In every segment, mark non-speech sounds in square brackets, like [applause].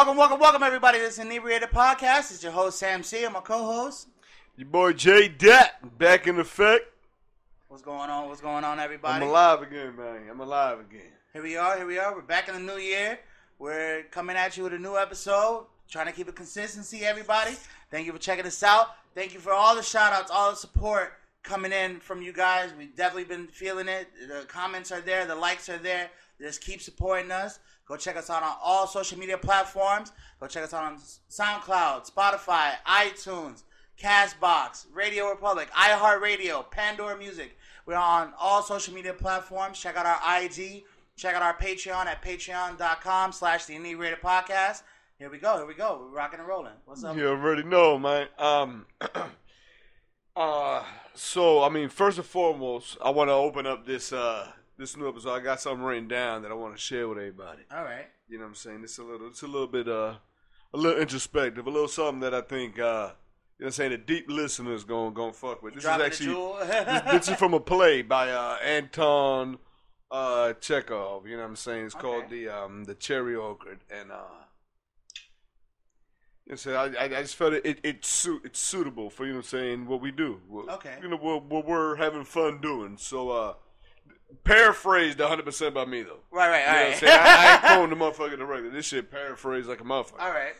Welcome, welcome, welcome, everybody. This is Inebriated Podcast. It's your host, Sam C. I'm my co-host. Your boy J Dat back in effect. What's going on? What's going on, everybody? I'm alive again, man. I'm alive again. Here we are. Here we are. We're back in the new year. We're coming at you with a new episode. Trying to keep a consistency, everybody. Thank you for checking us out. Thank you for all the shout outs, all the support coming in from you guys. We've definitely been feeling it. The comments are there, the likes are there. Just keep supporting us. Go check us out on all social media platforms. Go check us out on SoundCloud, Spotify, iTunes, Castbox, Radio Public, iHeartRadio, Pandora Music. We're on all social media platforms. Check out our IG. Check out our Patreon at patreon.com slash the inebriated podcast. Here we go. Here we go. We're rocking and rolling. What's up? You already know, man. Um, [clears throat] uh, so I mean, first and foremost, I want to open up this uh this new episode. I got something written down that I want to share with everybody. All right. You know what I'm saying? It's a little, it's a little bit uh, a little introspective, a little something that I think uh, you know what I'm saying, the deep listeners gonna gonna fuck with. This Dropping is actually this, this is from a play by uh, Anton uh, Chekhov. You know what I'm saying? It's called the um, the Cherry Orchard, and uh, you know, so I, I I just felt it, it it's su- it's suitable for you know what I'm saying what we do. What, Okay. You know what, what we're having fun doing. So uh, paraphrased 100 percent by me though. right, right, You know right. what I'm saying? I, I ain't [laughs] the motherfucker directly. This shit paraphrased like a motherfucker all right.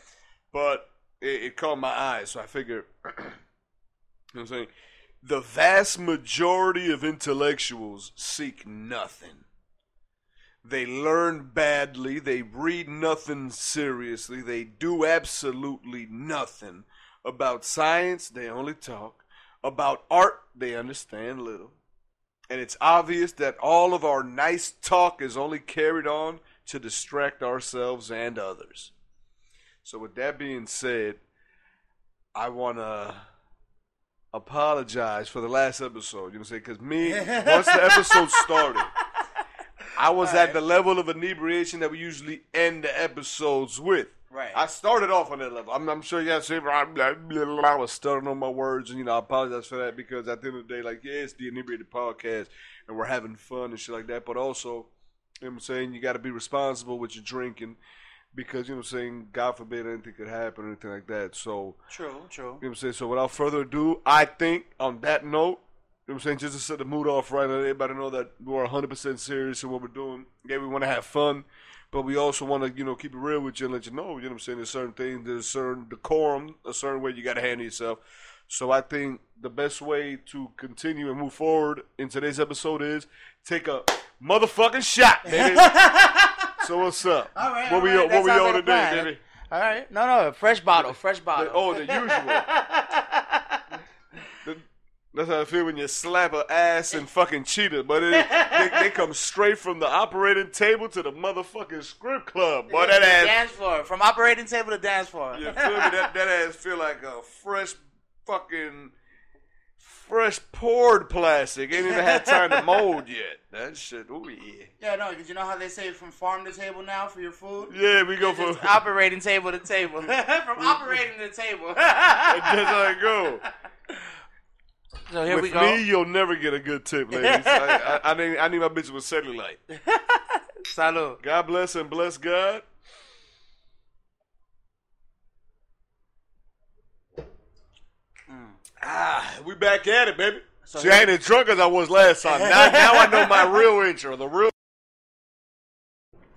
but it, it caught my eye, so I figured, [clears throat] you know what I'm saying? The vast majority of intellectuals seek nothing. They learn badly, they read nothing seriously, they do absolutely nothing. About science, they only talk. About art, they understand little. And it's obvious that all of our nice talk is only carried on to distract ourselves and others. So with that being said, I want to apologize for the last episode. You know what I'm saying? Because me, [laughs] once the episode started, I was Alright. at the level of inebriation that we usually end the episodes with. Right. I started off on that level. I'm, I'm sure you guys say blah, blah, blah, blah. I was stuttering on my words, and you know I apologize for that because at the end of the day, like yeah, it's the inebriated podcast, and we're having fun and shit like that. But also, you know what I'm saying, you got to be responsible with your drinking because you know what I'm saying, God forbid anything could happen or anything like that. So True, true. you know what I'm saying. So without further ado, I think on that note. You know what I'm saying? Just to set the mood off right, let everybody know that we're 100% serious in what we're doing. Yeah, we want to have fun, but we also want to, you know, keep it real with you and let you know, you know what I'm saying? There's certain things, there's certain decorum, a certain way you got to handle yourself. So I think the best way to continue and move forward in today's episode is take a motherfucking shot, baby. [laughs] so what's up? All right, What all we right. what we on like today, baby? All right. No, no. Fresh bottle. Fresh bottle. oh, the usual. [laughs] That's how I feel when you slap a ass and fucking cheetah, but it, [laughs] they, they come straight from the operating table to the motherfucking script club. Boy, that ass, Dance floor. From operating table to dance floor. you feel me? That, that ass feel like a fresh fucking, fresh poured plastic. Ain't even had time to mold yet. That shit, oh yeah. yeah, no, because you know how they say from farm to table now for your food? Yeah, we go for, It's operating table to table. [laughs] from operating to table. that's how it go. [laughs] so here With we go. me, you'll never get a good tip, ladies. I, I, I, need, I need my bitch with cellulite. [laughs] Salud. God bless and bless God. Ah, we back at it, baby. So See, I ain't as drunk as I was last time. [laughs] Now, now I know my real intro, the real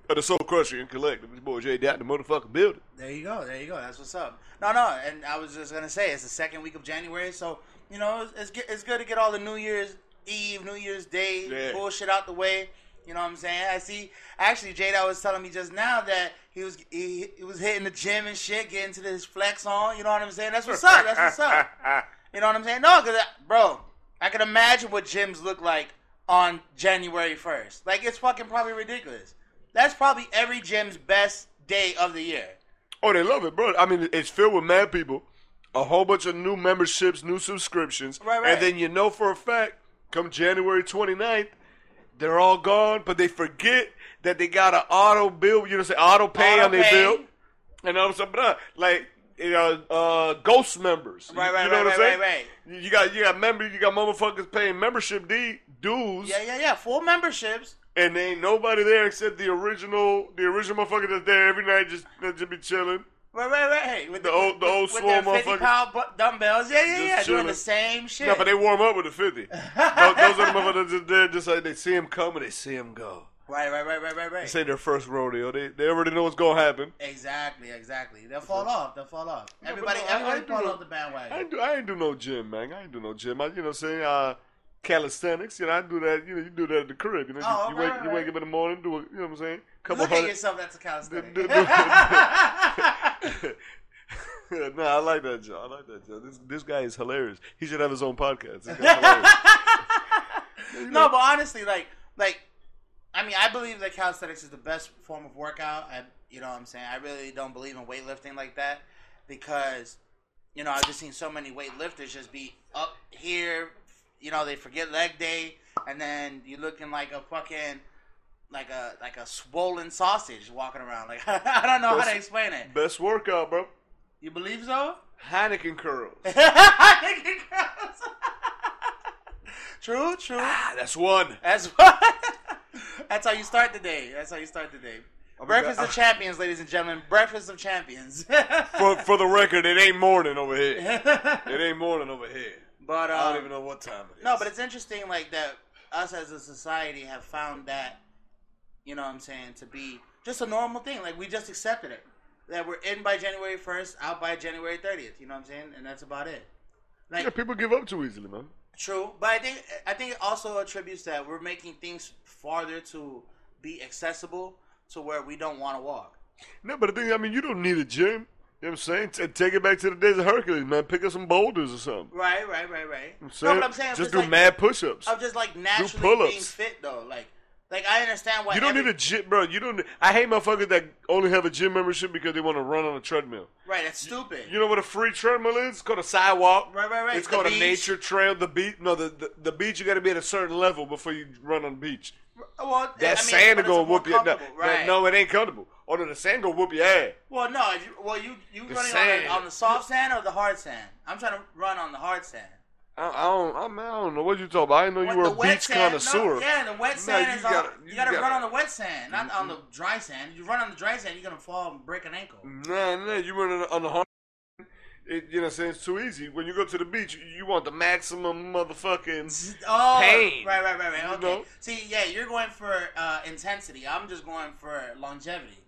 of the Soul Crusher and Collective. This boy J Dot, the motherfucking building. There you go. There you go. That's what's up. No, no. And I was just gonna say it's the second week of January, so you know it's it's, good- it's good to get all the New Year's Eve, New Year's Day Yeah. bullshit out the way. You know what I'm saying? I see. Actually, Jada was telling me just now that he was he, he was hitting the gym and shit, getting to this flex on. You know what I'm saying? That's what's up. That's what's up. [laughs] You know what I'm saying? No, cause I, bro, I can imagine what gyms look like on January 1st. Like it's fucking probably ridiculous. That's probably every gym's best day of the year. Oh, they love it, bro. I mean, it's filled with mad people, a whole bunch of new memberships, new subscriptions. Right, right. And then you know for a fact, come January 29th, they're all gone, but they forget that they got an auto bill, you know, say auto pay on their bill. And all of a sudden, like, you know, uh, ghost members. Right, right, you know right, what I'm right, saying? right, You got, you got members, you got motherfuckers paying membership de- dues. Yeah, yeah, yeah. Full memberships and there ain't nobody there except the original, the original motherfucker that's there every night, just just be chilling. Right, right, right. With The old- the old with swole their 50 motherfuckers. pound dumbbells. Yeah, yeah, yeah. Doing the same shit. No, but they warm up with the fifty. [laughs] those, those are the motherfuckers just there, just like they see him coming, they see him go. right, right, right, right, right, right. This ain't their first rodeo. They they already know what's gonna happen. Exactly, exactly. They'll fall off. They'll fall off. No, Everybody, no, I- I everybody fall off the I bandwagon. ain't do I ain't do no gym, man. I ain't do no gym. I, you know, what I'm saying uh, calisthenics. You know, I do that. You know, you do that at the crib. You know, Oh, you, you right, wake you wake up in the morning, do a, you know what I'm saying? Couple Look at hundred. yourself. That's a calisthenic. Do- do- [laughs] [laughs] no, I like that Joe. I like that Joe. This this guy is hilarious. He should have his own podcast. [laughs] No, but honestly, like, like, I mean, I believe that calisthenics is the best form of workout. And you know what I'm saying? I really don't believe in weightlifting like that because, you know, I've just seen so many weightlifters just be up here. You know, they forget leg day, and then you looking like a fucking. Like a like a swollen sausage walking around. Like [laughs] I don't know how to explain it. Best workout, bro. You believe so? Heineken curls. [laughs] [laughs] true, true. ah, that's one. That's [laughs] what. That's how you start the day. That's how you start the day. Oh Breakfast God. of champions, ladies and gentlemen. Breakfast of champions. For for the record, it ain't morning over here. It ain't morning over here. but I don't um, even know what time it is. no, but it's interesting, like that. Us as a society have found that, you know, what I'm saying, to be just a normal thing. Like we just accepted it. That we're in by January 1st, out by January 30th. You know what I'm saying? And that's about it. Like yeah, people give up too easily, man. True, but I think I think it also attributes that we're making things farther to be accessible to where we don't want to walk. No, but the thing, I mean, you don't need a gym. You know what I'm saying? T- take it back to the days of Hercules, man. Pick up some boulders or something. Right, right, right, right. I'm no, saying, but I'm saying I'm just just do like, mad push-ups. I'm just like naturally being fit though. Like, like I understand why You don't every- need a gym, bro. You don't. I hate motherfuckers that only have a gym membership because they want to run on a treadmill. right. That's stupid. You know what a free treadmill is? It's called a sidewalk. Right, right, right. It's The called a nature trail. The beach. No, the, the the beach. You got to be at a certain level before you run on the beach. well, That I mean, sand it's go whoop your. No, right? no, it ain't comfortable. Oh no, the sand go whoop your ass. Well, no. You, well, you you The running on the, on the soft sand or the hard sand? I'm trying to run on the hard sand. I, I don't. I, mean, I don't know what you talking about. I didn't know you were a beach sand, connoisseur. No, yeah, the wet No, sand you is gotta- on. You, you gotta, gotta- run on the wet sand, not on the dry sand. You run on the dry sand, you're gonna fall and break an ankle. Nah, nah, you run on the hard. It, you know, what I'm saying it's too easy. When you go to the beach, you, you want the maximum motherfucking. Oh, Pain. right, right, right, right. You Okay. know? See, yeah, you're going for uh, intensity. I'm just going for longevity.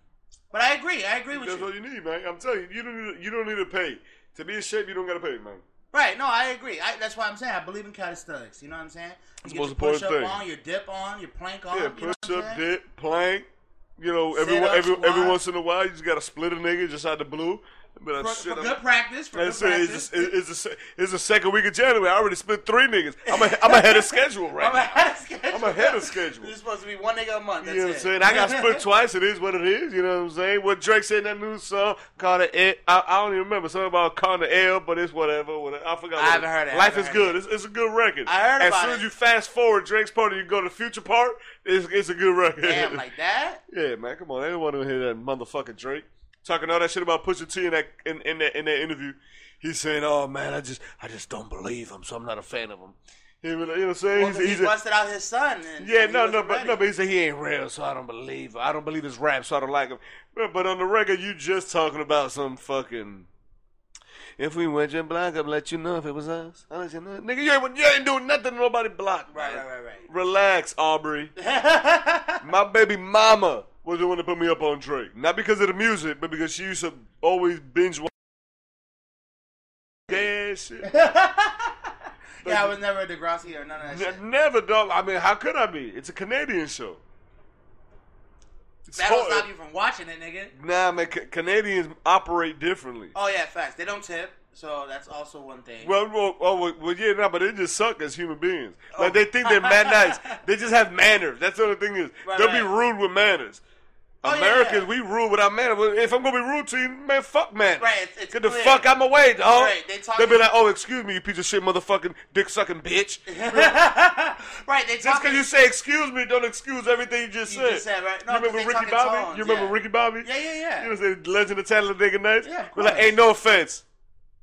But I agree. I agree with you. That's you. all you need, man. I'm telling you, you don't need. You don't need to pay to be in shape. You don't gotta pay, man. Right? No, I agree. I, that's why I'm saying I believe in calisthenics. You know what I'm saying? You get your push up thing. on, your dip on, your plank on. yeah, you know push up, dip, plank. You know, every every every once in a while, you just gotta split a nigga just out the blue. But For, shit, for I'm- good practice. For good it. practice. It's, the- it's, the se- it's the second week of January. I already split three niggas. I'm, a, I'm ahead of schedule right [laughs] I'm now. ahead of schedule. I'm ahead of schedule. You're supposed to be one nigga a month. That's You know what I'm saying? I got split [laughs] twice. It is what it is. You know what I'm saying? What Drake said in that new song called it. it I, I don't even remember something about calling the L, but it's whatever. whatever. I forgot. I haven't heard it. Life is good. it. It's, it's a good record. I heard as about soon it. as you fast forward Drake's part and you go to Future part, it's, it's a good record. Damn, like that? [laughs] yeah, man. Come on, they don't hear that motherfucking Drake talking all that shit about Pusha T in that in, in that in that interview. He's saying, "Oh man, I just I just don't believe him, so I'm not a fan of him." He you know what I'm saying? Well, 'cause he he's, he's a, busted out his son. And, yeah, and no, no, but ready. no, but he said he ain't real, so I don't believe. I don't believe his rap, so I don't like him. But, but on the record, you just talking about some fucking. If we went your block, I'd let you know if it was us. I'll let you know, nigga. You ain't, you ain't doing nothing. to Nobody blocked. Right, man. right, right, Relax, Aubrey. [laughs] My baby mama was the one that put me up on Drake, not because of the music, but because she used to always binge watch [laughs] shit. yeah, I was never a Degrassi or none of that shit. Never, dog. I mean, how could I be? It's a Canadian show. It's That don't hard. stop you from watching it, nigga. Nah, man, Ca- Canadians operate differently. Oh yeah, facts. They don't tip, so that's also one thing. Well, well, oh, well, yeah, no, but they just suck as human beings. Like Oh. they think they're mad [laughs] nice. They just have manners. That's the only thing is Right, they'll be rude with manners. Oh, Americans, yeah. we rude without manners. If I'm gonna be rude to you, man, fuck manners. Right, it's- it's Get the clear. fuck out my way, dog. Right, they talk- They'll be like, oh, excuse me, you piece of shit, motherfucking dick sucking bitch. [laughs] right, they Just because you say excuse me, don't excuse everything you just You said. just said, right. No, you remember Ricky Bobby? tones, you remember yeah. Ricky Bobby? Yeah, yeah, yeah. You know, say Legend of Talladega Nights. Yeah, of But like, ain't no offense,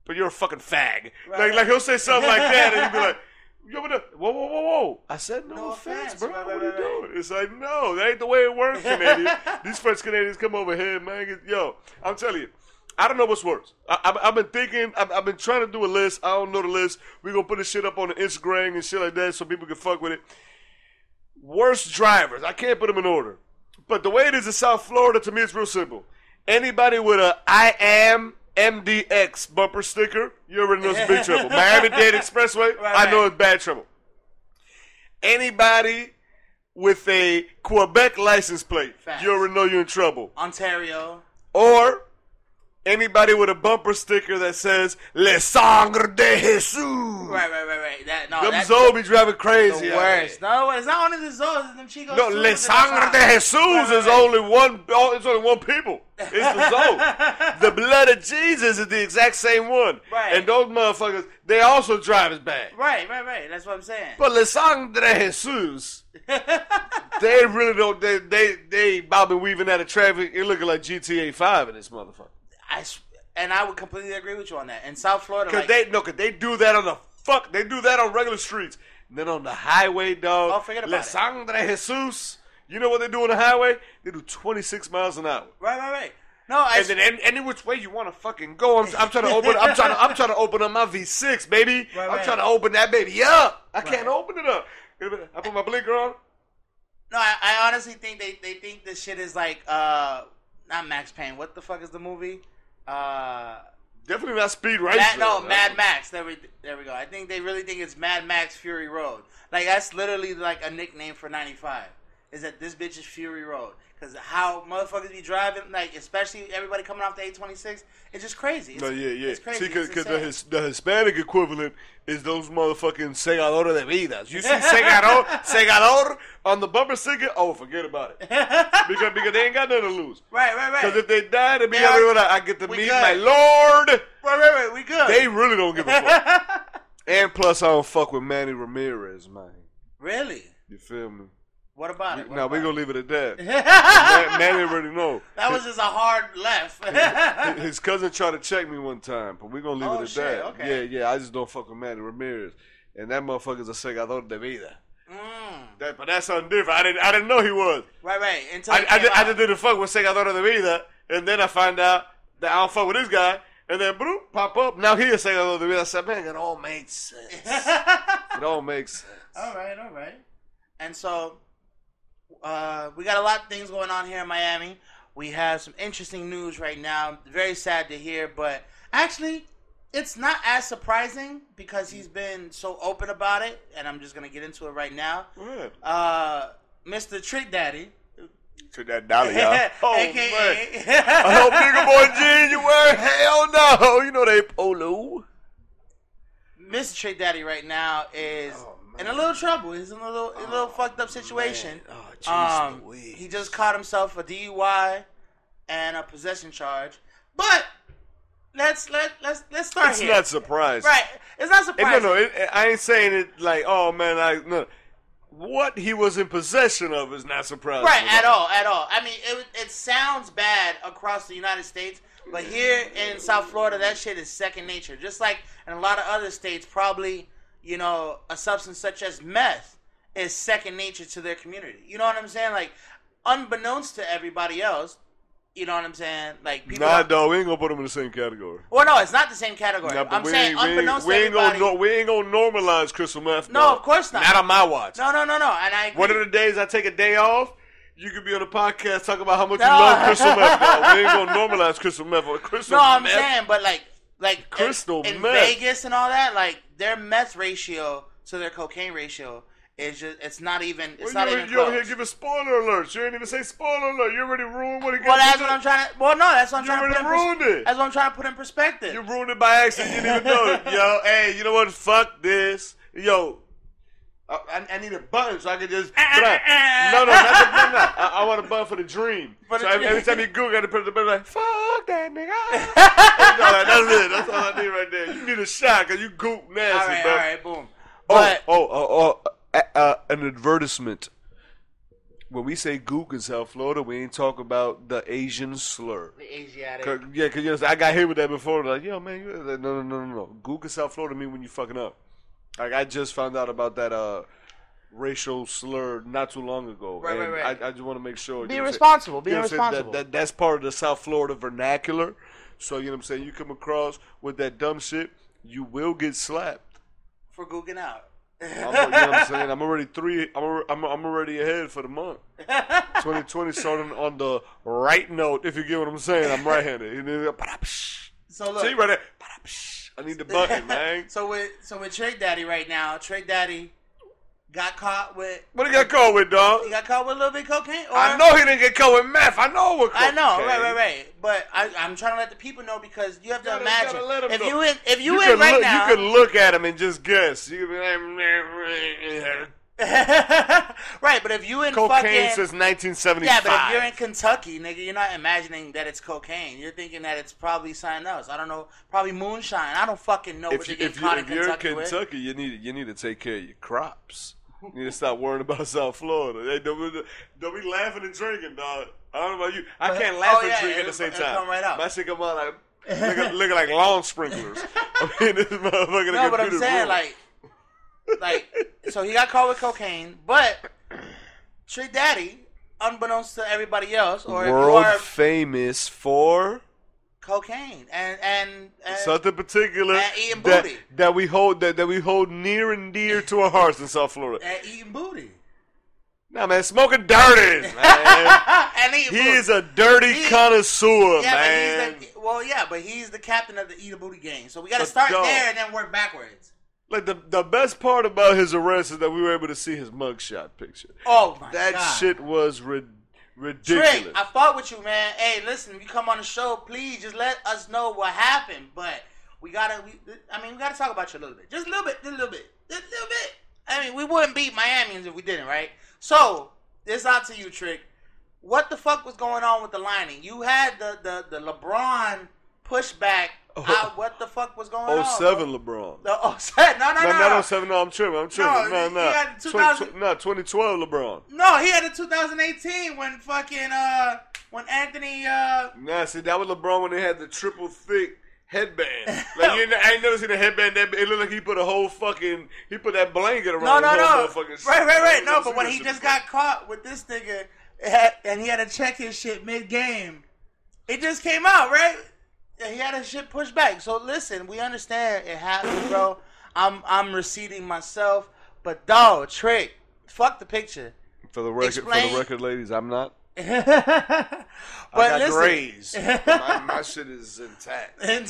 but you're a fucking fag. Right, like, like he'll say something like that, and you be like, [laughs] Yo, what the, whoa, whoa, whoa, whoa. I said no, No offense, offense. bro. Right, what right, are you right, doing? It's like, no, that ain't the way it works, [laughs] Canadian. These French Canadians come over here, man. Get- Yo, I'm telling you, I don't know what's worse. I, I've, I've been thinking, I've, I've been trying to do a list. I don't know the list. we going to put this shit up on the Instagram and shit like that so people can fuck with it. Worst drivers. I can't put them in order. But the way it is in South Florida, to me, it's real simple. Anybody with a I am MDX bumper sticker, you already know it's big [laughs] trouble. Miami Dade Expressway, Right, I know it's bad trouble. Anybody with a Quebec license plate, Facts. you already know you're in trouble. Ontario. Or anybody with a bumper sticker that says Le Sangre de Jesus. Right, right, right, right. That no, Them be driving crazy. the worst. No, it's not only the Zoes, it's them Chicos. No, Le Sangre de Jesus Right, right, is right. only one. oh, It's only one people. It's the Zoe. [laughs] the blood of Jesus is the exact same one. Right. And those motherfuckers, they also drive as back. Right, right, right. That's what I'm saying. But Le Sangre de Jesus, [laughs] they really don't. They they they bobbing weaving out of traffic. It looking like GTA Five in this motherfucker. I and I would completely agree with you on that. In South Florida, Cause like, they no, cause they do that on the fuck. They do that on regular streets. And then on the highway, dog. Oh, forget about Le it. Jesus. You know what they do on the highway? They do 26 miles an hour. right, right, right. No, I And then any, any which way you want to fucking go, I'm, I'm trying [laughs] to open. I'm trying to. I'm trying to open up my V6, baby. Right, I'm right. trying to open that baby up. I can't open it up. I put my blinker on. no, I, I honestly think they, they think this shit is like uh not Max Payne. What the fuck is the movie? Uh, Definitely not speed racer. Mad, no. Mad Max. There we there we go. I think they really think it's Mad Max Fury Road. Like that's literally like a nickname for '95. Is that this bitch is Fury Road? Because how motherfuckers be driving, like especially everybody coming off the 826, it's just crazy. It's, No, yeah, yeah. It's crazy. See, because the, his, the Hispanic equivalent is those motherfucking segadores de vidas. You see segador, [laughs] segador on the bumper sticker? Oh, forget about it. [laughs] because, because they ain't got nothing to lose. right, right, right. Because if they die, to be are- everywhere. I get to meet good. my Lord. right, right, right. We good. They really don't give a fuck. [laughs] and plus, I don't fuck with Manny Ramirez, man. really? You feel me? What about it? What Now we about gonna leave it at that. [laughs] Man, Manny already know. that was just a hard left. His cousin tried to check me one time, but we're gonna leave Oh, it at shit, that. okay. Yeah, yeah. I just don't fuck with Manny Ramirez, and that motherfucker's a segador de vida. mm, That, but that's something different. I didn't, I didn't know he was. right, right. Until I, I, did, I just didn't fuck with segador de vida, and then I find out that I don't fuck with this guy, and then bloop, pop up. Now he a segador de vida. I said, man, it all makes sense. [laughs] it all makes sense. All right, all right. And so, uh, we got a lot of things going on here in Miami. We have some interesting news right now. Very sad to hear, but actually, it's not as surprising because he's been so open about it, and I'm just gonna get into it right now. Go ahead. Uh, Mr. Trick Daddy, To that dollar, y'all. [laughs] Oh, man. aka I hope nigga boy January. Hell no. You know they polo. Mr. Trick Daddy right now is Oh, in a little trouble. He's in a little, a little fucked up situation. Man. Oh, jeez Um, Louise. he just caught himself a DUI and a possession charge. But let's let let's let's start It's here. not surprising. right. It's not surprising. no, no, it, I ain't saying it like, oh man, I no. What he was in possession of is not surprising. right at all, at all. I mean, it it sounds bad across the United States, but here in South Florida, that shit is second nature. Just like in a lot of other states, probably you know a substance such as meth is second nature to their community. You know what I'm saying? Like unbeknownst to everybody else. You know what I'm saying? Like people. Nah, dog, we ain't gonna put them in the same category. Well, no, it's not the same category. Nah, I'm saying ain't, we ain't, unbeknownst to ain't gonna everybody. we ain't gonna normalize crystal meth. No, dog. of course not. Not on my watch. no, no, no, no. And I agree. One of the days I take a day off, you could be on the podcast talking about how much No. you love crystal meth. Dog. [laughs] We ain't gonna normalize crystal meth. Crystal no, I'm meth. saying, but like, like Crystal in, in meth. Vegas and all that, like their meth ratio to their cocaine ratio is just it's not even it's Well, not even you over here close. giving spoiler alerts. You ain't even say spoiler alert. You already ruined what got. Well, that's what I'm trying to. Well, no, that's what I'm You trying to put ruined Pers- it. that's what I'm trying to put in perspective. You ruined it by accident. You didn't even know it. [laughs] Yo, hey, you know what? Fuck this. Yo, I, I, I need a button so I can just. Ah, But I- no, no, not the button. no. I, I want a button for the dream. [laughs] For so the every, dream. every time you Google, I to put the button like, fuck that nigga. [laughs] I- that's it. That's all I need right there. You need a shot because you goop nasty, all right, bro. all right, boom. Oh, But oh, oh, oh, uh, uh, an advertisement. When we say gook in South Florida, we ain't talk about the Asian slur. the Asiatic. Cause, yeah, cause you know, I got hit with that before. Like, yo, man, you, no, no, no, no, no. Gook in South Florida mean when you fucking up. Like I just found out about that uh racial slur not too long ago. Right, right, and right. I, I just want to make sure. Be you know what I'm saying? responsible. Be You know what I'm saying? responsible. That, that, that's part of the South Florida vernacular. So you know what I'm saying. You come across with that dumb shit, you will get slapped. For googling out. I'm, you know what I'm saying? I'm already three. I'm, I'm, I'm already ahead for the month. [laughs] 2020 starting on the right note. If you get what I'm saying, I'm right-handed. And then, ba-da-psh. So look. See right there. I need the [laughs] button, man. so with so with Trick Daddy right now, Trick Daddy got caught with What he got caught with, dog? he got caught with a little bit of cocaine. Or, I know he didn't get caught with meth. I know what. I know, right, right, right. But I, I'm trying to let the people know because you have to Gotta- imagine gotta let 'em if know. you in if you, You in right look, now, you could look at him and just guess. You could be like, [laughs] [laughs] right? But if you in cocaine fucking since 1975. yeah, but if you're in Kentucky, nigga, you're not imagining that it's cocaine. You're thinking that it's probably something else. I don't know, probably moonshine. I don't fucking know what if, you're getting if, you, if in you're in Kentucky, with. You need you need to take care of your crops. You need to stop worrying about South Florida. Hey, don't, be, don't be laughing and drinking, dog. I don't know about you. I can't laugh oh, and yeah, drink at the same time. come right out. My shit come out like [laughs] looking, looking like lawn sprinklers. [laughs] I mean, this motherfucker. No, but I'm saying like, like, so he got caught with cocaine, but Trick Daddy, unbeknownst to everybody else, or if you world are famous for cocaine and and, and something particular that, booty. that we hold that, that we hold near and dear to our hearts in South Florida. and eating booty. Nah, man, smoking dirty, [laughs] man. and he booty. is a dirty He- connoisseur, yeah, man. but he's the, well, yeah, but he's the captain of the Eat a Booty gang. So we got to start there and then work backwards. Like the the best part about his arrest is that we were able to see his mugshot picture. Oh my That god, that shit was rid- ridiculous. Trick, I fought with you, man. Hey, listen, if you come on the show, please just let us know what happened. But we gotta, we, I mean, we gotta talk about you a little bit, just a little bit, just a little bit, just a little bit. I mean, we wouldn't beat Miamians if we didn't, right? So this out to you, Trick. What the fuck was going on with the lining? You had the the, the LeBron pushback. Oh. out. What the fuck was going on? 07? LeBron. The oh [laughs] seven. No, no, No, no. not 07. No, I'm tripping. I'm tripping. No, No, he no. had 20 2000 no, 2012 LeBron. No, he had a 2018 when fucking uh when Anthony uh Nah, see, that was LeBron when they had the triple thick headband. [laughs] Like, you know, I ain't never seen a headband that it looked like he put a whole fucking, he put that blanket around No, no, no. Right, right, right. I No, but when he just got caught with this nigga had- and he had to check his shit mid game, it just came out, right? And he had his shit pushed back. So listen, we understand it happened, bro. I'm I'm receding myself, but dog, trick, fuck the picture. For the record, for the record, ladies, I'm not. [laughs] but I got listen, grays. [laughs] my, my shit is intact. And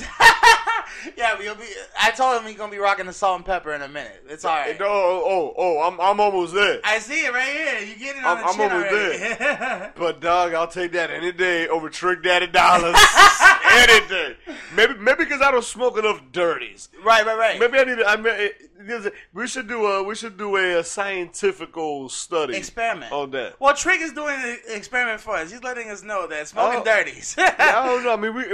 [laughs] yeah, we'll be. I told him he's gonna be rocking the salt and pepper in a minute. It's all right. Oh, oh, oh, I'm, I'm almost there. I see it right here. You get it on I'm- the I'm chin over already. [laughs] But dog, I'll take that any day over Trick Daddy dollars. [laughs] any day. Maybe maybe because I don't smoke enough dirties. right, right, right. Maybe I need. To, I mean, eh, it- we should do a we should do a, scientifical study Experiment. on that. Well, Trick is doing an experiment for us. He's letting us know that smoking Oh. dirties. I don't know. I mean, we.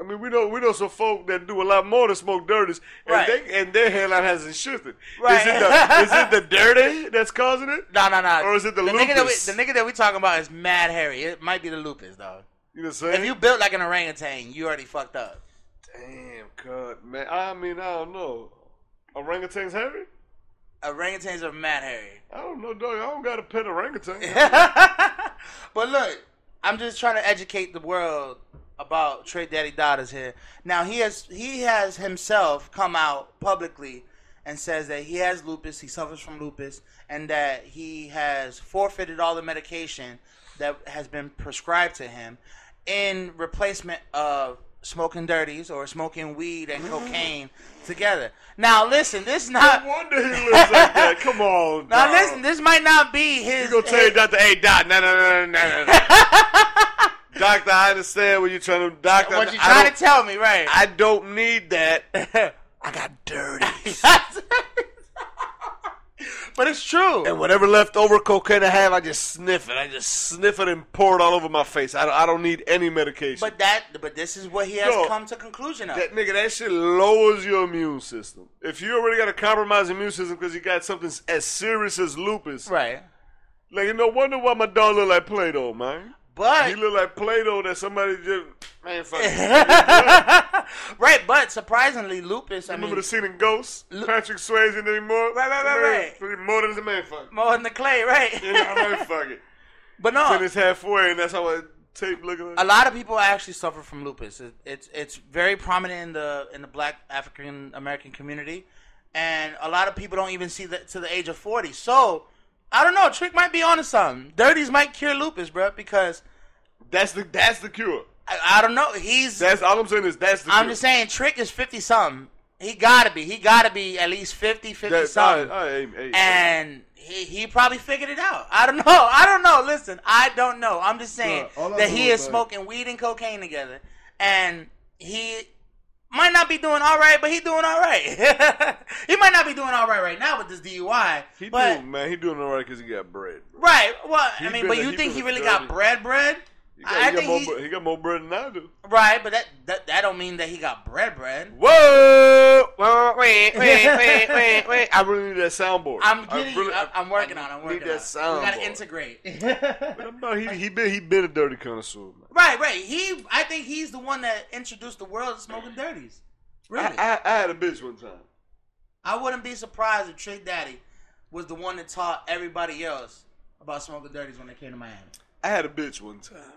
I mean, we know we know some folk that do a lot more than smoke dirties, and Right. they and their hairline hasn't shifted. Right. Is it the is it the dirty that's causing it? no, no, no. Or is it the nigga that we, lupus? the nigga that we talking about is mad hairy. It might be the lupus, dog. You know what I'm saying? If you built like an orangutan, you already fucked up. Damn, cut, man. I mean, I don't know. Orangutans hairy? Orangutans are mad hairy. I don't know, dog. I don't got a pet orangutan. [laughs] but look, I'm just trying to educate the world about Trick Daddy Dollars here. Now he has he has himself come out publicly and says that he has lupus, he suffers from lupus, and that he has forfeited all the medication that has been prescribed to him in replacement of smoking dirties or smoking weed and mm-hmm. cocaine together. Now listen, this is no wonder he looks like that. [laughs] Come on, now dog. listen, this might not be his You gonna tell your doctor, hey, doc, no, no, no, no, no, no. [laughs] Doctor, I understand what you're trying to. Doctor, what you trying to tell me, right? I don't need that. [laughs] I got dirty. [laughs] but it's true. and whatever leftover cocaine I have, I just sniff it. I just sniff it and pour it all over my face. I don't, I don't need any medication. But that, but this is what he has Yo, come to conclusion of. That nigga, that shit lowers your immune system. If you already got a compromised immune system because you got something as serious as lupus, right. like no wonder why my dog look like Play-Doh, man. But He look like Play-Doh that somebody just Man, fuck [laughs] right, but surprisingly, lupus. I Remember mean, the scene in Ghost? Lu- Patrick Swayze anymore? Right, right, right, right. More than a man fuck. more than the clay, right? [laughs] Yeah, I mean, fuck it. [laughs] but no, Finish halfway, and that's how I tape looking a lot of people actually suffer from lupus. It, it's it's very prominent in the in the Black African American community, and a lot of people don't even see that to the age of forty. So I don't know. Trick might be onto something. Dirties might cure lupus, bro. Because That's the that's the cure. I, I don't know. He's. That's all I'm saying is that's the I'm cure. just saying. Trick is fifty something. He gotta be. He gotta be at least 50, 50 That- something. all right, all right, hey, hey, and he, he probably figured it out. I don't know. [laughs] I don't know. Listen, I don't know. I'm just saying that he is smoking weed and cocaine together, and he might not be doing all right, but he doing all right. [laughs] he might not be doing all right right now with this DUI, He but doing man, he doing all right because he got bread. right. Well, He I mean, but a- you think he really dirty- got bread, bread? He got, I he got more, he- he got more bread than I do. Right, but that, that that don't mean that he got bread, bread. Whoa! Whoa, Wait, wait, [laughs] wait, wait, wait! I really need that soundboard. I'm I getting. really- I, I'm working I on. it, I'm need working that on. it. We gotta integrate. [laughs] But I'm not- he he been he been a dirty connoisseur. Man. Right, right. He, I think he's the one that introduced the world to smoking dirties. Really, I, I, I, I had a bitch one time. I wouldn't be surprised if Trick Daddy was the one that taught everybody else about smoking dirties when they came to Miami. I had a bitch one time.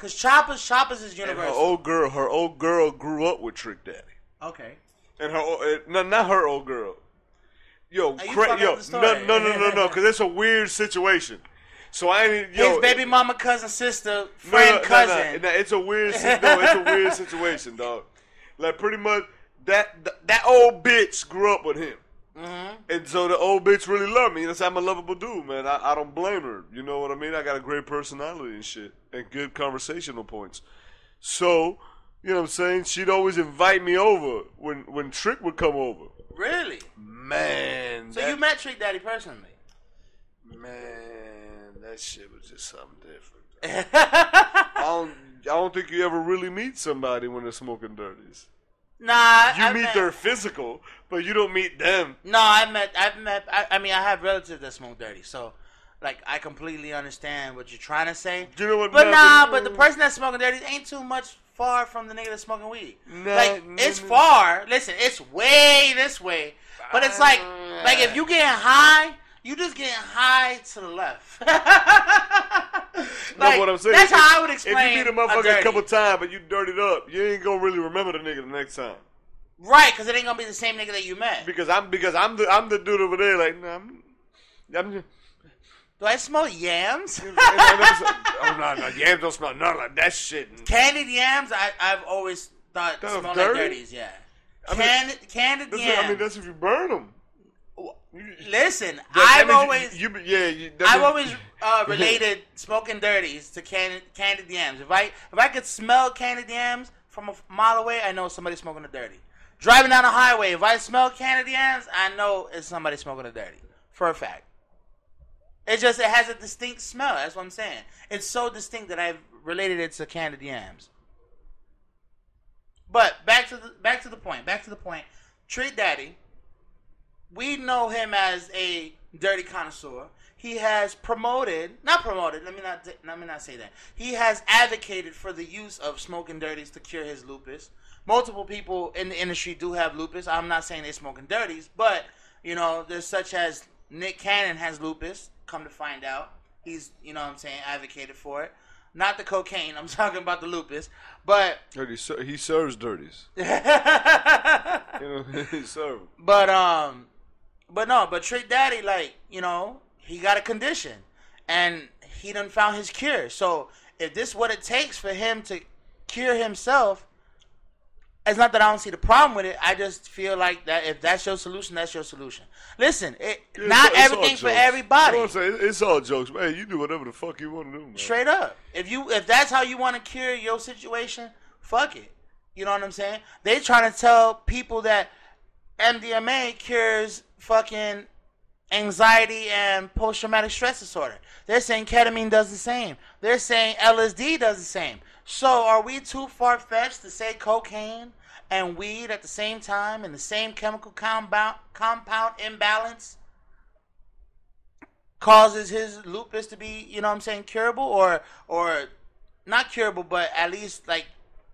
Cause Choppers, Choppers is universal. And her old girl, her old girl grew up with Trick Daddy. okay, And her, old- uh, no, not her old girl. Yo, cra- yo, no, no, no, no, [laughs] no, because it's a weird situation. So I ain't, yo, his baby mama, cousin, sister, friend, no, no, cousin. No, it's a weird, [laughs] no, it's a weird situation, dog. Like pretty much that, that old bitch grew up with him. Mhm. And so the old bitch really loved me. You know, I'm a lovable dude, man. I, I don't blame her. You know what I mean? I got a great personality and shit, and good conversational points. So, you know what I'm saying? She'd always invite me over when when Trick would come over. Really? Man, So that, you met Trick Daddy personally? man, that shit was just something different. [laughs] I don't, I don't think you ever really meet somebody when they're smoking dirties. Nah. You I meet met, their physical, but you don't meet them. No, I met. I've met. I, I mean, I have relatives that smoke dirty, so like I completely understand what you're trying to say. You know what? But man, nah, but the person that's smoking dirty ain't too much far from the nigga that's smoking weed. Nah, like nah, it's nah. far. Listen, it's way this way. But it's like like if ah. you getting high, you just getting high to the left. [laughs] [laughs] Like, what I'm saying. That's how I would explain. If you meet a motherfucker a, dirty. couple times, but you dirtied up, you ain't gonna really remember the nigga the next time. right? Because it ain't gonna be the same nigga that you met. Because I'm because I'm the I'm the dude over there. Like, nah, I'm. I'm just, Do I smell yams? oh no, no, yams don't smell nothing like that shit. Candied yams, I, I've always thought That smell dirty? like dirties. Yeah, I mean, candied, yams. I mean, that's if you burn them. Listen, I've always, you, you, yeah, you, I've means- always uh, related smoking dirties to candied, candied yams. If I, if I could smell candied yams from a mile away, I know somebody's smoking a dirty. Driving down the highway, if I smell candied yams, I know it's somebody smoking a dirty for a fact. It's just it has a distinct smell. That's what I'm saying. It's so distinct that I've related it to candied yams. But back to the back to the point. Back to the point. Trick Daddy. We know him as a dirty connoisseur. He has promoted, not promoted. Let me not let me not say that. He has advocated for the use of smoking dirties to cure his lupus. Multiple people in the industry do have lupus. I'm not saying they're smoking dirties, but you know, there's such as Nick Cannon has lupus. Come to find out, he's you know what I'm saying advocated for it. Not the cocaine. I'm [laughs] talking about the lupus, but he, ser- he serves dirties. [laughs] You know, [laughs] he serves. But um, but no, but Trick Daddy, like you know, he got a condition, and he done found his cure. So if this what it takes for him to cure himself, it's not that I don't see the problem with it. I just feel like that if that's your solution, that's your solution. Listen, it, It's not all- everything for everybody. You know I'm saying? It's all jokes, man. You do whatever the fuck you want to do, man. Straight up. If you if that's how you want to cure your situation, fuck it. You know what I'm saying? They trying to tell people that MDMA cures fucking anxiety and post traumatic stress disorder. They're saying ketamine does the same. They're saying LSD does the same. So are we too far fetched to say cocaine and weed at the same time in the same chemical compound compound imbalance? causes his lupus to be, you know what I'm saying, curable or or not curable, but at least like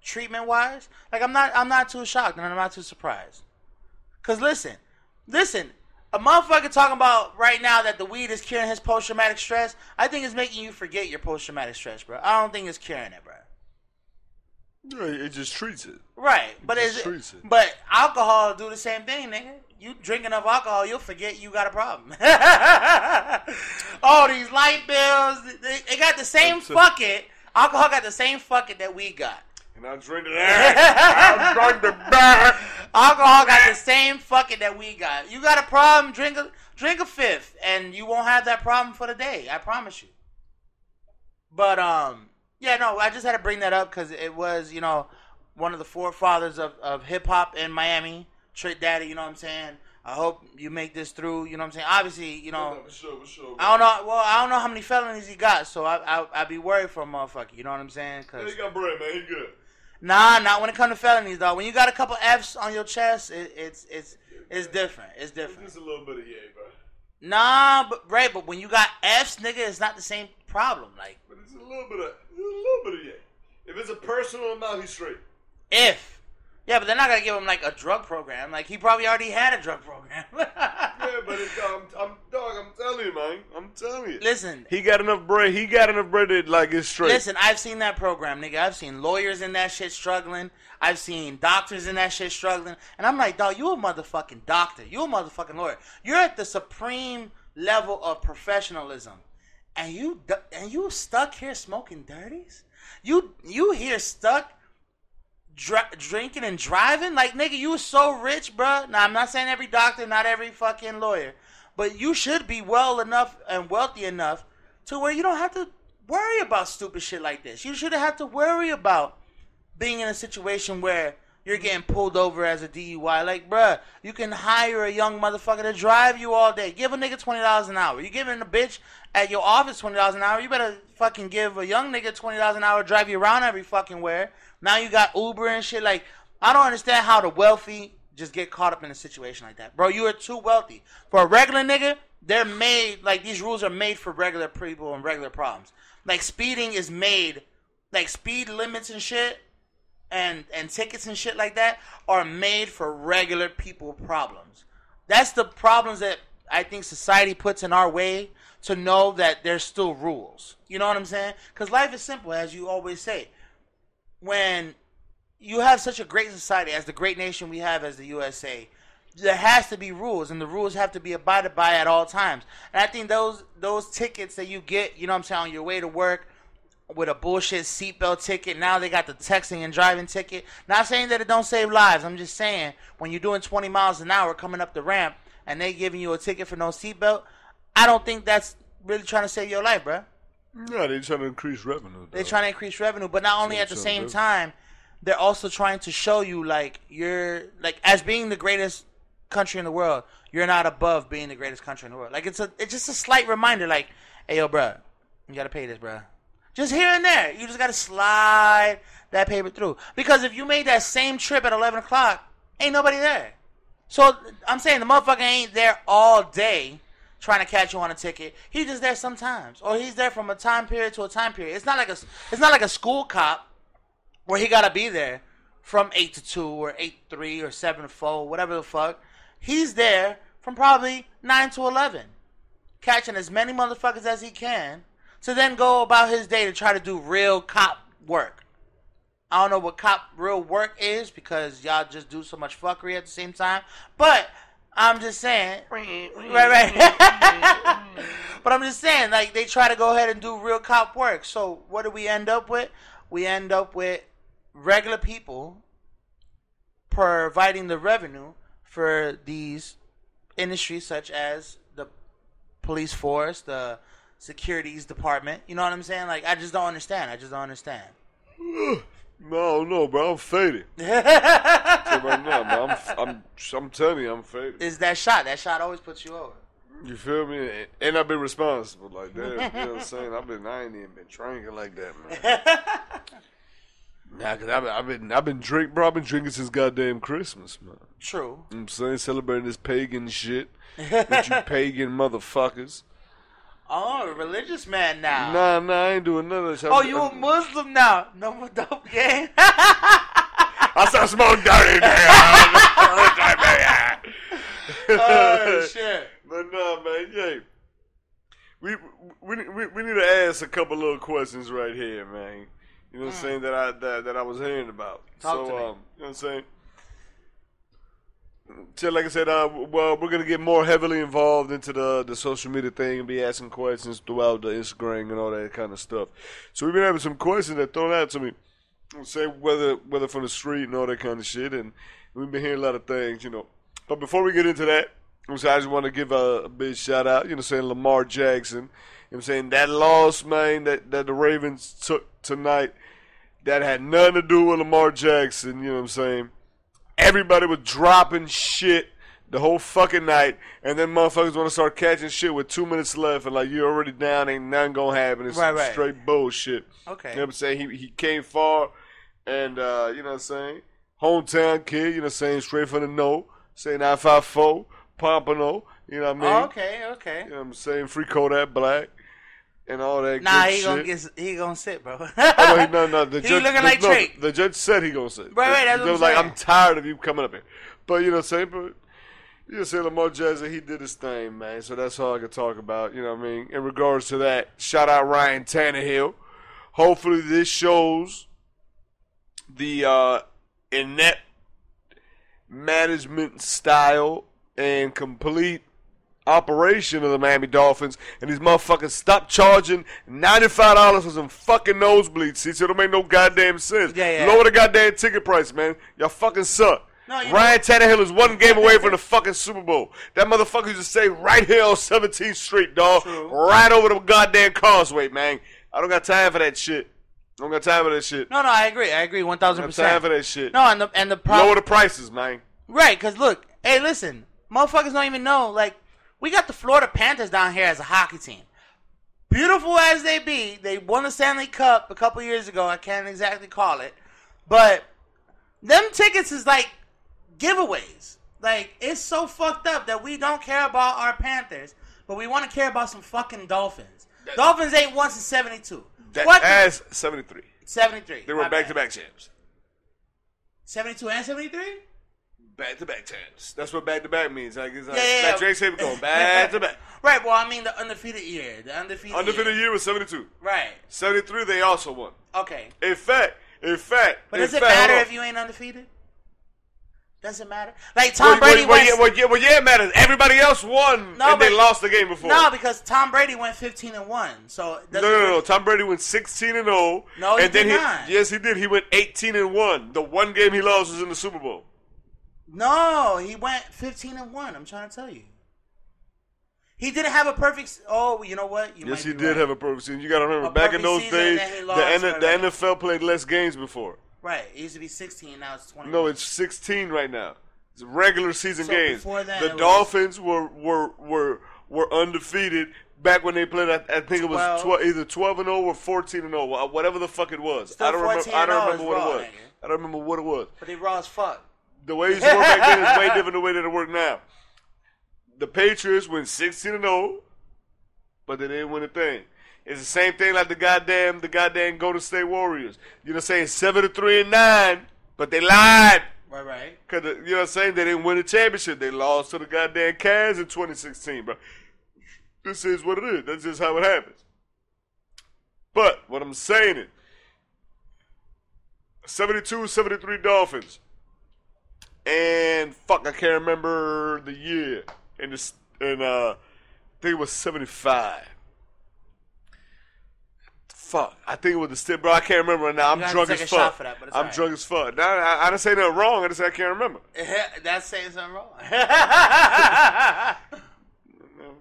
treatment wise, like I'm not I'm not too shocked and I'm not too surprised. Cause listen, listen, a motherfucker talking about right now that the weed is curing his post traumatic stress. I think it's making you forget your post traumatic stress, bro. I don't think it's curing it, bro. Yeah, It just treats it. Right, but just is treats it, it. but alcohol do the same thing, nigga. You drink enough alcohol, you'll forget you got a problem. [laughs] All these light bills, they, they got the same That's a- fuck it. Alcohol got the same fuck it that we got. And I drink it. I drink the back. Alcohol got the same fucking that we got. You got a problem, drink a drink a fifth, and you won't have that problem for the day. I promise you. But um, yeah, no, I just had to bring that up because it was, you know, one of the forefathers of, of hip hop in Miami, Trick Daddy. You know what I'm saying? I hope you make this through. You know what I'm saying? Obviously, you know. For sure, for sure. I don't know. Well, I don't know how many felonies he got, so I I I'd be worried for a motherfucker. You know what I'm saying? Yeah, Cause he got bread, man. He good. Nah, not when it comes to felonies, though. When you got a couple F's on your chest, it, it's it's it's different. It's different. Just a little bit of yay, bro. Nah, but right, but when you got F's, nigga, it's not the same problem. Like But it's a little bit of, a little bit of yay. If it's a personal amount, he's straight. if, yeah, but they're not gonna give him like a drug program. Like he probably already had a drug program. [laughs] Yeah, but it's, I'm, I'm, dog, I'm telling you, man. I'm telling you. Listen, He got enough bread. He got enough bread that like it's straight. Listen, I've seen that program, nigga. I've seen lawyers in that shit struggling. I've seen doctors in that shit struggling. And I'm like, dog, you a motherfucking doctor. You a motherfucking lawyer. You're at the supreme level of professionalism. And you and you stuck here smoking dirties? You you here stuck dr- drinking and driving? Like, nigga, you so rich, bruh. Now, I'm not saying every doctor, not every fucking lawyer. But you should be well enough and wealthy enough to where you don't have to worry about stupid shit like this. You shouldn't have to worry about being in a situation where you're getting pulled over as a DUI. Like, bruh, you can hire a young motherfucker to drive you all day. Give a nigga twenty dollars an hour. You giving a bitch at your office twenty dollars an hour. You better fucking give a young nigga twenty dollars an hour, drive you around every fucking where. Now you got Uber and shit. Like, I don't understand how the wealthy just get caught up in a situation like that, bro. You are too wealthy for a regular nigga. They're made like these rules are made for regular people and regular problems. Like speeding is made, like speed limits and shit and and tickets and shit like that are made for regular people problems. That's the problems that I think society puts in our way to know that there's still rules. You know what I'm saying? Cuz life is simple as you always say. When you have such a great society as the great nation we have as the USA, there has to be rules and the rules have to be abided by at all times. And I think those those tickets that you get, you know what I'm saying, on your way to work with a bullshit seatbelt ticket. Now they got the texting and driving ticket. Not saying that it don't save lives. I'm just saying when you're doing 20 miles an hour coming up the ramp and they giving you a ticket for no seatbelt, I don't think that's really trying to save your life, bruh. No, they're trying to increase revenue. They're trying to increase revenue, but not only at the same time, they're also trying to show you like you're like as being the greatest country in the world, you're not above being the greatest country in the world. Like it's a it's just a slight reminder, like, hey yo, bruh, you gotta pay this, bruh. Just here and there, you just gotta slide that paper through. Because if you made that same trip at eleven o'clock, ain't nobody there. So I'm saying the motherfucker ain't there all day trying to catch you on a ticket. He's just there sometimes, or he's there from a time period to a time period. It's not like a it's not like a school cop where he gotta be there from eight to two or eight to three or seven to four, whatever the fuck. He's there from probably nine to eleven, catching as many motherfuckers as he can, to then go about his day to try to do real cop work. I don't know what cop real work is because y'all just do so much fuckery at the same time. But I'm just saying, [laughs] right, right. [laughs] but I'm just saying, like they try to go ahead and do real cop work. So what do we end up with? We end up with regular people providing the revenue for these industries, such as the police force, the securities department. You know what I'm saying? Like I just don't understand. I just don't understand. [sighs] No, no, bro. I'm faded. [laughs] Tell you right now, bro. I'm, I'm, I'm telling you, I'm faded. Is that shot? That shot always puts you over. You feel me? And, and I've been responsible like that. You know what I'm saying? I've been, I ain't even been drinking like that, man. [laughs] Nah, cause I've been, I've been, I've been drink, bro. I've been drinking since goddamn Christmas, man. True. You know what I'm saying celebrating this pagan shit with you [laughs] pagan motherfuckers. Oh, a religious man now. Nah, nah, I ain't doing none of this. Oh, you a I'm- Muslim now? No more dope game. I saw smoke dirty [laughs] [laughs] oh shit. But no, man, yeah. We, we we we need to ask a couple little questions right here, man. You know what I'm saying that I that, that I was hearing about. Talk so um, you know what I'm saying. So like I said, uh, well, we're gonna get more heavily involved into the the social media thing and be asking questions throughout the Instagram and all that kind of stuff. So we've been having some questions that thrown out to me. Saying whether whether from the street and all that kind of shit, and we've been hearing a lot of things, you know. But before we get into that, I just want to give a, big shout out, you know, saying Lamar Jackson. You know I'm saying that loss, man, that that the Ravens took tonight, that had nothing to do with Lamar Jackson. You know what I'm saying? Everybody was dropping shit the whole fucking night, and then motherfuckers want to start catching shit with two minutes left, and like you're already down, ain't nothing gonna happen. It's Right, right. straight bullshit. Okay. You know what I'm saying? He he came far, and uh, you know what I'm saying? Hometown kid, you know what I'm saying? Straight from the know, saying I five four, Pompano, you know what I mean? Oh, okay, okay. You know what I'm saying? Free Kodak Black, and all that. Nah, he gonna get he gonna sit, bro. Oh, no, he, no, no. [laughs] The He judge, looking the, like no, Drake. The judge said he gonna sit. Right, right, that's They what was I'm like, saying. I'm tired of you coming up here. But you know what I'm saying? But you know, say Lamar Jackson, he did his thing, man. So that's all I can talk about. You know what I mean? In regards to that, shout out Ryan Tannehill. Hopefully, this shows the uh, inept management style and complete operation of the Miami Dolphins, and these motherfuckers stop charging ninety-five dollars for some fucking nosebleeds. See, so it don't make no goddamn sense. Yeah, yeah. Lower the goddamn ticket price, man. Y'all fucking suck. No, Ryan Tannehill is one [laughs] game away from the fucking Super Bowl. That motherfucker used to stay right here on 17th Street, dog. True. Right over the goddamn causeway, man. I don't got time for that shit. I don't got time for that shit. No, no, I agree. I agree, one I thousand don't got time for that shit. No, and the and the problem, Lower the prices, man. right? Because look, hey, listen, motherfuckers don't even know. Like, we got the Florida Panthers down here as a hockey team. Beautiful as they be, they won the Stanley Cup a couple years ago. I can't exactly call it, but them tickets is like giveaways. Like, it's so fucked up that we don't care about our Panthers, but we want to care about some fucking Dolphins. Dolphins ain't once in '72. That What? the- ass 73. 73. They were back to back champs. 72 and 73? Back to back champs. That's what back to back means. Like, it's like, Yeah, yeah, like yeah. Drake said, going back [laughs] to back. Right, well, I mean the undefeated year. The undefeated, Undefeated year. year was 72. Right. 73, they also won. Okay. In fact, in fact. But does it fact, matter if you ain't undefeated? Does it matter? Like Well, Tom Brady well, well, went. yeah, well, yeah, well, yeah, it matters. Everybody else won, No, and they lost the game before. no, because Tom Brady went 15 and 1. So No, no, no, no. Tom Brady went 16 and 0. No, he and then did he, not. Yes, he did. He went 18 and 1. The one game he lost was in the Super Bowl. No, he went 15 and 1. I'm trying to tell you. He didn't have a perfect. Oh, you know what? You Yes, he did right. have a perfect season. You got to remember, A back in those days, the, N- right, the right. NFL played less games before. Right. It used to be 16. Now it's 20. No, it's 16 right now. It's regular season So games. that, the it was- Dolphins were were were were undefeated back when they played. I, I think it was 12. 12, either 12 and 0 or 14 and 0, wha- whatever the fuck it was. Still I don't remember. I don't oh remember what raw, it was. nigga. I don't remember what it was. But they raw as fuck. The way it used to work back then is way different the way that it work now. The Patriots went 16 and 0, but they didn't win a thing. It's the same thing like the goddamn the goddamn Golden State Warriors. You know what I'm saying? 7 to 3 and 9, but they lied. Right, right. Cause the, you know what I'm saying? They didn't win the championship. They lost to the goddamn Cavs in 2016, bro. This is what it is. That's just how it happens. But what I'm saying is 72, 73 Dolphins. And fuck, I can't remember the year. And this and uh I think it was 75. Fuck, I think it was the step, bro. I can't remember right now. I'm drunk as fuck. that, I'm alright. drunk as fuck. Nah, I, I didn't say nothing wrong. I just said I can't remember. [laughs] That's saying something wrong. No, [laughs]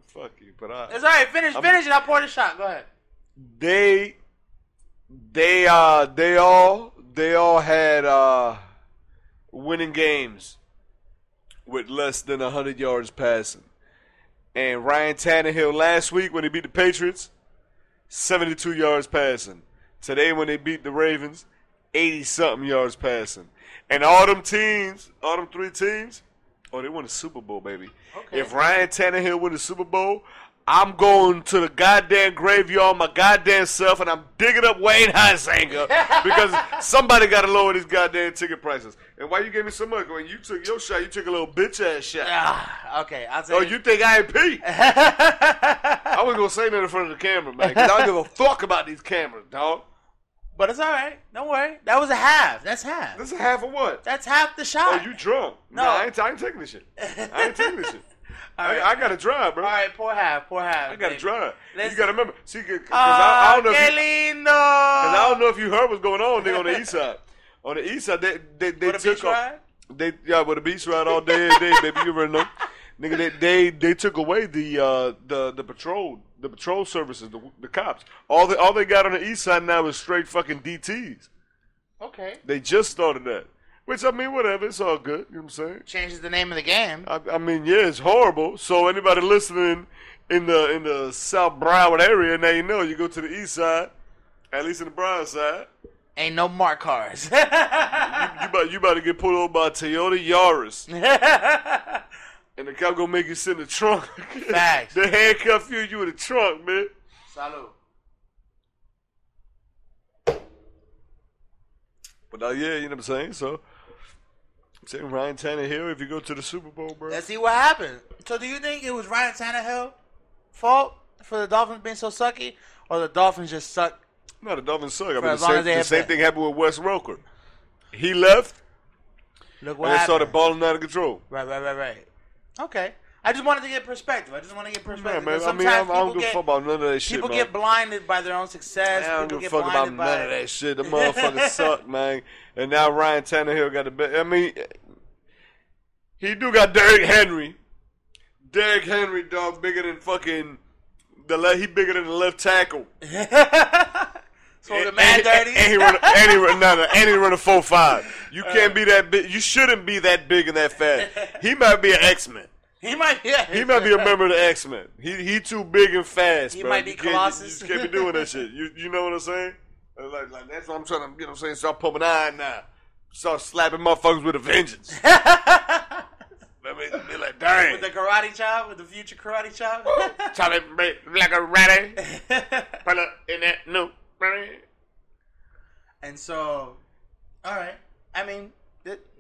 fuck you, but I, it's all right. Finish, finish, and I'll pour the shot. Go ahead. they they uh they all they all had uh winning games with less than hundred yards passing. And Ryan Tannehill last week when he beat the Patriots, seventy two yards passing. Today when they beat the Ravens, eighty something yards passing. And all them teams, all them three teams, oh they won the Super Bowl, baby. Okay. If Ryan Tannehill win the Super Bowl, I'm going to the goddamn graveyard my goddamn self, and I'm digging up Wayne Huizenga because [laughs] somebody got to lower these goddamn ticket prices. And why you gave me so much? When you took your shot, you took a little bitch ass shot. Ah, okay, I'll say. Oh, you think I ain't Pete? [laughs] I was gonna say that in front of the camera, man. Cause I don't give a fuck about these cameras, dog. but it's all right. Don't worry. That was a half. That's half. This is half of what? That's half the Oh, shot. you drunk? No. Nah, I ain't, I ain't taking this shit. I ain't taking this shit. [laughs] All I. I gotta drive, bro. All right, poor half. Poor half. I gotta baby. drive. Let's- You gotta remember. See, cause, 'cause Ah, I, I don't know if que you, lindo. cause I don't know if you heard what's going on. They on the east side. [laughs] On the east side, they they, they took off- ride? They yeah, with a beach ride all day, every day, [laughs] baby. You already know. Nigga, they, they they took away the uh the the patrol the patrol services the the cops. All they all they got on the east side now is straight fucking DTs. Okay. They just started that. Which I mean, whatever, it's all good. You know what I'm saying? Changes the name of the game. I, I mean, yeah, it's horrible. So anybody listening in the in the South Broward area, now you know. You go to the east side, at least in the Broward side. Ain't no mark cars. [laughs] You, you about you about to get pulled over by a Toyota Yaris, [laughs] and the cop gonna make you sit in the trunk. Facts. [laughs] they handcuff you, you in the trunk, man. Salud. But uh, yeah, you know what I'm saying. So, I'm Ryan Tannehill, if you go to the Super Bowl, bro. Let's see what happened. So, do you think it was Ryan Tannehill fault for the Dolphins being so sucky, or the Dolphins just suck? No, the Dolphins suck. I mean, the same, the same thing happened with Wes Welker. He left, Look what and they happened. started balling out of control. Right, right, right, right. Okay. I just wanted to get perspective. I just want to get Yeah, perspective. man. because I mean, sometimes I, don't people give a get fuck about none of that shit, people man. get blinded by their own success. I don't people give a get fuck about none of that shit. The [laughs] motherfuckers suck, man. And now Ryan Tannehill got the best. I mean, he do got Derrick Henry. Derrick Henry, dog, bigger than fucking the le- he bigger than the left tackle. [laughs] So the man and, dirty. And, and he run, and he run, no, no, and he run a four five. You [laughs] uh. can't be that big. You shouldn't be that big and that fast. He might be an X Men. He might be. He might be a [laughs] member of the X Men. He he too big and fast. He bro. might be you can't, Colossus. You, can't be doing that shit. You you know what I'm saying? Like, like that's what I'm trying to. You know what I'm saying? Start pumping iron now. Start slapping motherfuckers with a vengeance. [laughs] Let me be like, dang. with the karate chop, with the future karate chop. Charlie like a ratty. [laughs] Pull up in that new. and so, all right. I mean,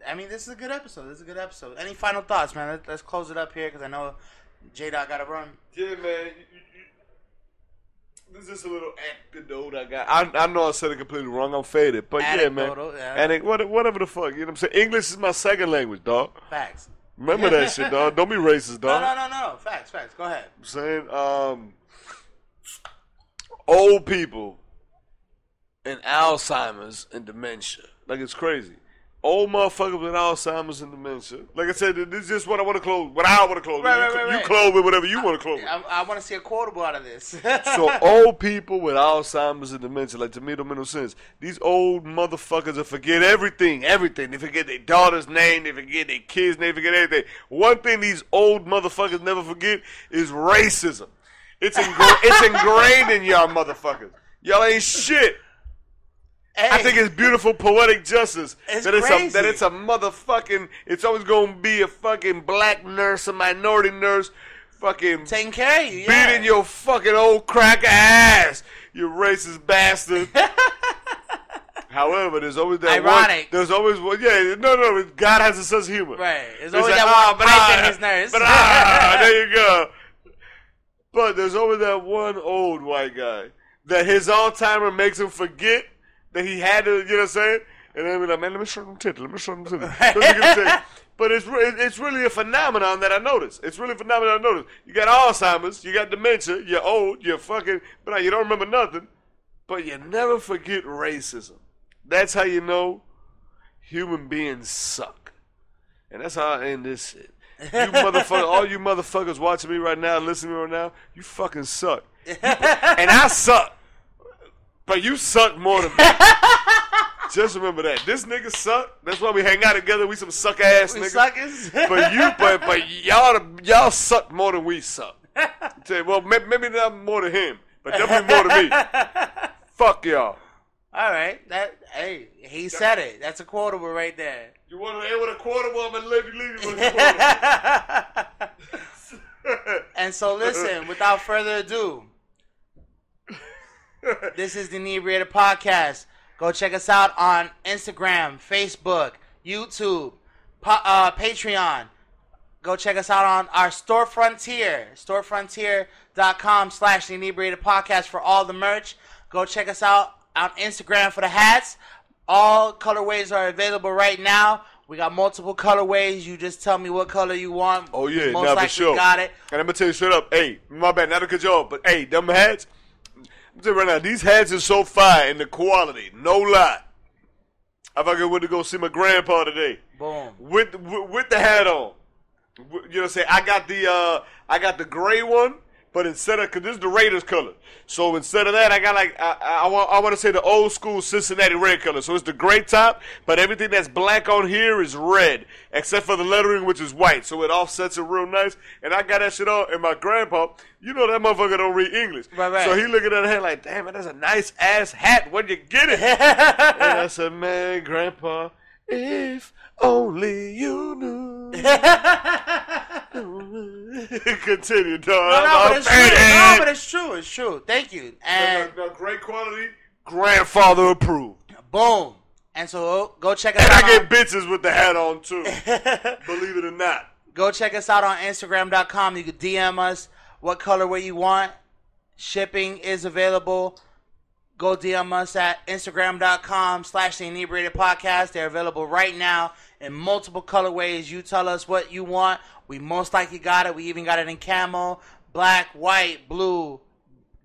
I mean, this is a good episode. This is a good episode. Any final thoughts, man? Let, let's close it up here because I know J Dot got to run. Yeah, man. This is a little anecdote I got. I, I know I said it completely wrong. I'm faded, but yeah, man. Yeah. And what, whatever the fuck, you know what I'm saying? English is my second language, dog. Facts. Remember that shit, dog. Don't be racist, No, dog. no, no, no. Facts, facts. Go ahead. I'm saying, um, old people and Alzheimer's and dementia. Like it's crazy. Old motherfuckers with Alzheimer's and dementia. Like I said, this is just what I want to close. What I want to close. Right, you, right, you right. close with whatever you want to close. with. I, I want to see a quotable out of this. [laughs] So old people with Alzheimer's and dementia, like to me, don't make no sense. These old motherfuckers will forget everything, everything. They forget their daughter's name, they forget their kids' they forget everything. One thing these old motherfuckers never forget is racism. It's ingra- it's ingrained in y'all motherfuckers. Y'all ain't shit. I think it's beautiful poetic justice It's that it's a that it's a motherfucking. It's always gonna be a fucking black nurse, a minority nurse, fucking taking care of you. Yeah. beating your fucking old cracker ass, you racist bastard. [laughs] However, there's always that Ironic. one. There's always one. Yeah, no, no. God has a sense of humor. Right. There's always that ah, one but pipe ah, in his nurse. But ah, [laughs] there you go. But there's always that one old white guy that his Alzheimer makes him forget that he had to. You know what I'm saying? And then be like, man, let me show them titty. Let me show them titty. Let me get titty. [laughs] But it's re- it's really a phenomenon that I noticed. It's really a phenomenon I noticed. You got Alzheimer's, you got dementia, you're old, you're fucking, but you don't remember nothing. But you never forget racism. That's how you know human beings suck. And that's how I end this shit. You motherfucker, [laughs] all you motherfuckers watching me right now, listening to me right now, you fucking suck. You- [laughs] and I suck. But you suck more than me. [laughs] Just remember that. This nigga suck. That's why we hang out together. We some suck ass We niggas. suckers. But you, but but y'all, y'all suck more than we suck. [laughs] You, well, may- maybe not more than him, but definitely more than me. [laughs] Fuck y'all. All right. That hey, he said it. That's a quotable right there. You want to end with a? Well, I'm gonna leave you leave you with a quarter. And so, listen, without further ado, this is the Inebriated Podcast. Go check us out on Instagram, Facebook, YouTube, po- uh, Patreon. Go check us out on our Store Frontier, storefrontier.com slash the Inebriated Podcast for all the merch. Go check us out on Instagram for the hats. All colorways are available right now. We got multiple colorways. You just tell me what color you want. Oh yeah, Most now for sure. got it. And I'm gonna tell you straight up, hey, my bad, not to cut you off, but hey, them hats. I'm right now, these hats are so fire in the quality, no lie. I fucking went to go see my grandpa today Boom. with with, with the hat on. You know what I'm saying? I got the uh, I got the gray one, but instead of cause this is the Raiders color, so instead of that, I got like I, I, I want I want to say the old school Cincinnati red color. So it's the gray top, but everything that's black on here is red, except for the lettering which is white. So it offsets it real nice. And I got that shit on. And my grandpa, you know that motherfucker don't read English, Right, right. so he looking at the hat like, damn, man, that's a nice ass hat. Where'd you get it? [laughs] and I said, man, grandpa, if only you knew. [laughs] [laughs] Continue, dog. No, no, but it's true. No, but it's true. It's true. Thank you. And No, no, great quality, grandfather approved. boom. And so go check us And out. I get bitches with the hat on too. [laughs] Believe it or not. Go check us out on Instagram.com. You can DM us what colorway you want. Shipping is available. Go DM us at Instagram.com slash the inebriated podcast. They're available right now in multiple colorways. You tell us what you want. We most likely got it. We even got it in camo, black, white, blue,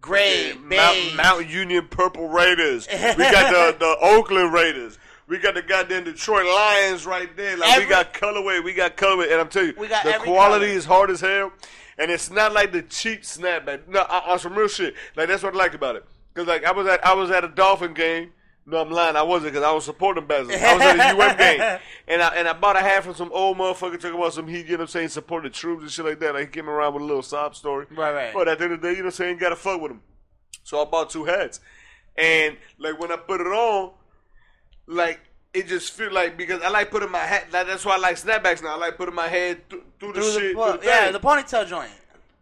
gray, Mount, beige. Mount Union Purple Raiders. We got the, [laughs] the Oakland Raiders. We got the goddamn Detroit Lions right there. Like Every- we got colorway, we got colorway, and I'm telling you, the quality color. is hard as hell, and it's not like the cheap snapback. No, on some real shit. Like that's what I like about it. Cause like I was at I was at a Dolphin game. No, I'm lying. I wasn't because I was supporting Basel. I was at a UM game, [laughs] and I and I bought a hat from some old motherfucker talking about some he, you know what I'm saying, supporting the troops and shit like that. Like he came around with a little sob story. Right, right. But at the end of the day, you know what I'm saying, gotta fuck with him. So I bought two hats. And like when I put it on, like it just feel like because I like putting my hat like, that's why I like snapbacks now. I like putting my head th- through, the Through the shit. through the yeah, thing. the ponytail joint.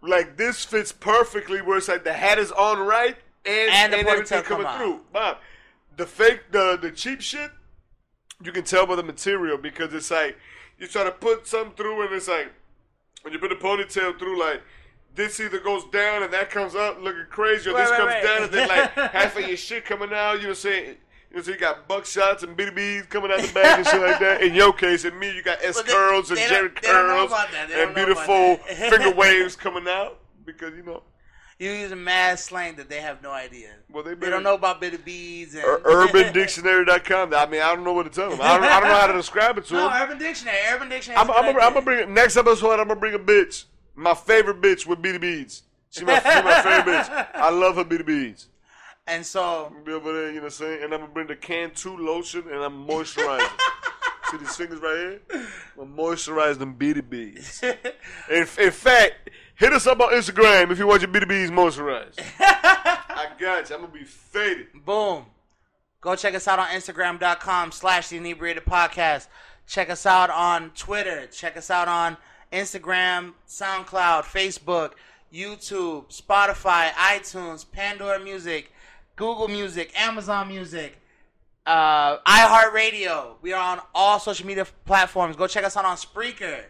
like this fits perfectly where it's like the hat is on right and, And and, the everything coming through. Bob, the fake the the cheap shit, you can tell by the material because it's like you try to put something through and it's like when you put a ponytail through like this either goes down and that comes up looking crazy, or Right, this right, comes right. down and then like [laughs] half of your shit coming out. You know what I'm saying? You know, so you got buckshots and BDBs coming out the back and shit like that. In your case, in me, you got S they- curls and Jerry don't- they don't know curls about that. They and don't know about beautiful [laughs] finger waves coming out because you know. You using mad slang that they have no idea. Well, they They don't know about bitty bees and Ur- UrbanDictionary.com. [laughs] I mean, I don't know what to tell them. I don't, I don't know how to describe it to No, them. Urban Dictionary. Urban Dictionary. I'm, I'm, gonna- bring next episode. I'm gonna bring a bitch. My favorite bitch with beady beads. She my, she my favorite bitch. [laughs] I love her beady beads. And so, Be over there, you know what I'm saying? And I'm gonna bring the Cantu lotion and I'm moisturizing. [laughs] See these fingers right here? I'm moisturize them beady beads. In, in fact, hit us up on Instagram if you want your beady beads moisturized. [laughs] I got you. I'm gonna be faded. boom. Go check us out on Instagram.com slash the inebriated podcast. Check us out on Twitter. Check us out on Instagram, SoundCloud, Facebook, YouTube, Spotify, iTunes, Pandora Music, Google Music, Amazon Music, uh, iHeartRadio. We are on all social media platforms. Go check us out on Spreaker.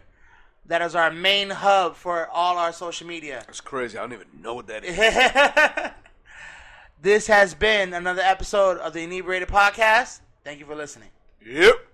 That is our main hub for all our social media. That's crazy. I don't even know what that is. [laughs] this has been another episode of the Inebriated Podcast. Thank you for listening. Yep.